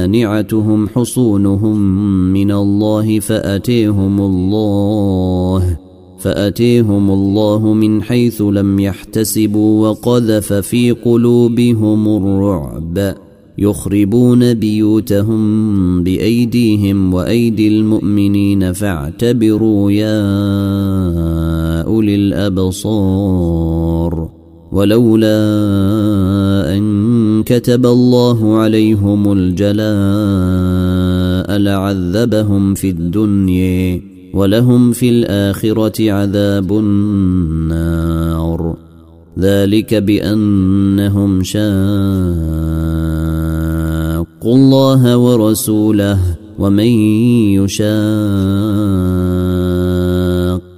مانعتهم حصونهم من الله فأتيهم الله فأتيهم الله من حيث لم يحتسبوا وقذف في قلوبهم الرعب. يخربون بيوتهم بأيديهم وأيدي المؤمنين فاعتبروا يا أولي الأبصار. ولولا أن كتب الله عليهم الجلاء لعذبهم في الدنيا ولهم في الآخرة عذاب النار. ذلك بأنهم شاقوا الله ورسوله ومن يشاق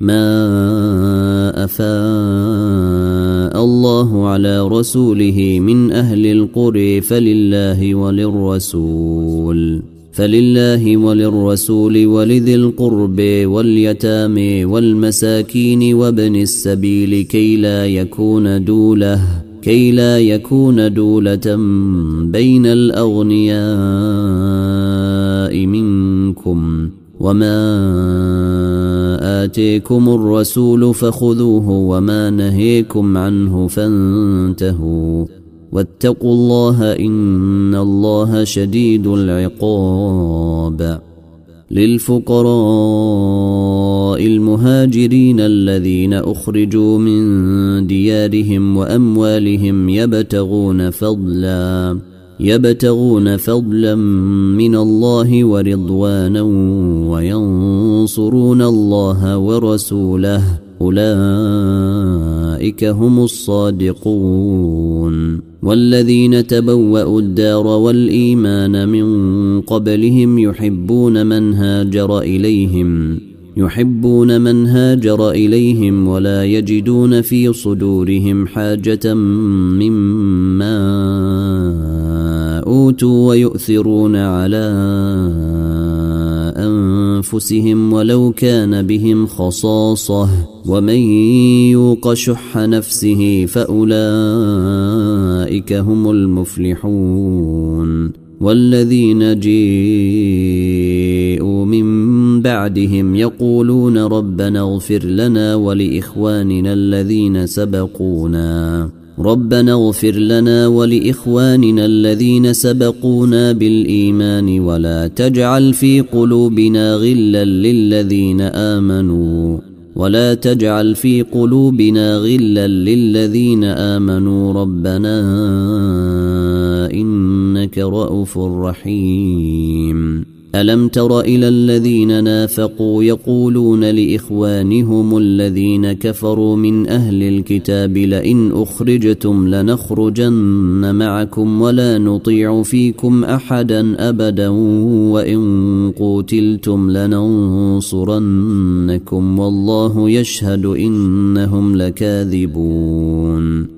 ما افاء الله على رسوله من أهل القرى فلله وللرسول فلله وللرسول ولذي القرب واليتامى والمساكين وابن السبيل كي لا يكون دوله كي لا يكون دولة بين الأغنياء منكم وما آتيكم الرسول فخذوه وما نهيكم عنه فانتهوا واتقوا الله إن الله شديد العقاب للفقراء المهاجرين الذين أخرجوا من ديارهم وأموالهم يبتغون فضلا يبتغون فضلا من الله ورضوانا وينصرون الله ورسوله. أولئك هم الصادقون. والذين تبوأوا الدار والإيمان من قبلهم يحبون من هاجر إليهم. يحبون من هاجر إليهم ولا يجدون في صدورهم حاجة مما أوتوا ويؤثرون على أنفسهم ولو كان بهم خصاصة. ومن يوق شح نفسه فأولئك هم المفلحون. والذين جيءوا من بعدهم يقولون ربنا اغفر لنا ولإخواننا الذين سبقونا. ربنا اغفر لنا ولإخواننا الذين سبقونا بالإيمان ولا تجعل في قلوبنا غلا للذين آمنوا ولا تجعل في قلوبنا غلا للذين آمنوا ربنا إنك رءوف رحيم ألم تر إلى الذين نافقوا يقولون لإخوانهم الذين كفروا من أهل الكتاب لئن أخرجتم لنخرجن معكم ولا نطيع فيكم أحدا أبدا وإن قوتلتم لننصرنكم والله يشهد إنهم لكاذبون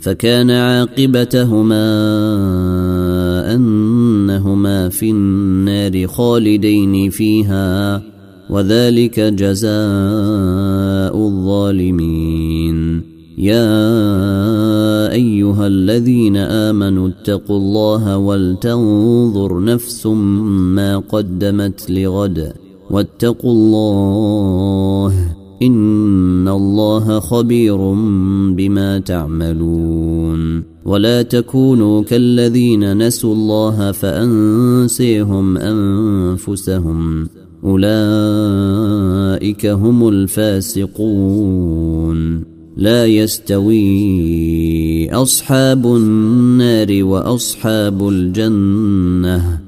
فكان عاقبتهما أنهما في النار خالدين فيها وذلك جزاء الظالمين. يا أيها الذين آمنوا اتقوا الله ولتنظر نفس ما قدمت لغد واتقوا الله ان الله خبير بما تعملون ولا تكونوا كالذين نسوا الله فانسيهم انفسهم اولئك هم الفاسقون لا يستوي اصحاب النار واصحاب الجنه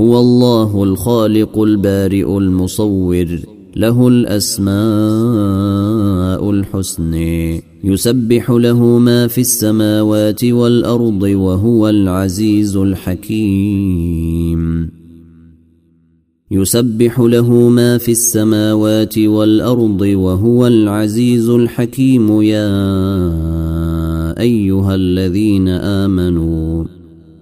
هو الله الخالق البارئ المصور له الأسماء الحسنى يسبح له ما في السماوات والأرض وهو العزيز الحكيم. يسبح له ما في السماوات والأرض وهو العزيز الحكيم. يا أيها الذين آمنوا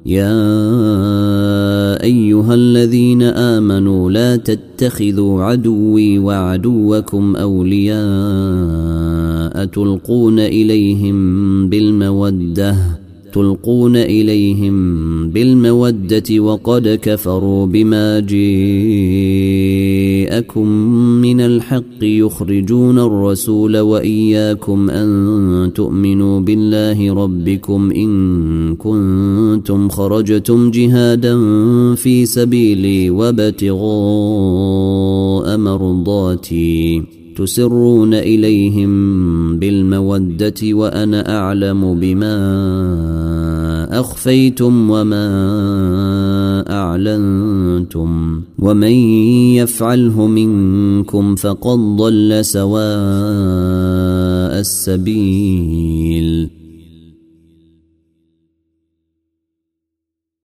يا أيها الذين آمنوا لا تتخذوا عدوي وعدوكم أولياء تلقون إليهم بالمودة تلقون إليهم بالمودة وقد كفروا بما جاءكم من الحق يخرجون الرسول وإياكم أن تؤمنوا بالله ربكم إن كنتم خرجتم جهادا في سبيلي وابتغاء مرضاتي تسرون إليهم بالمودة وأنا أعلم بما أخفيتم وما أعلنتم ومن يفعله منكم فقد ضل سواء السبيل.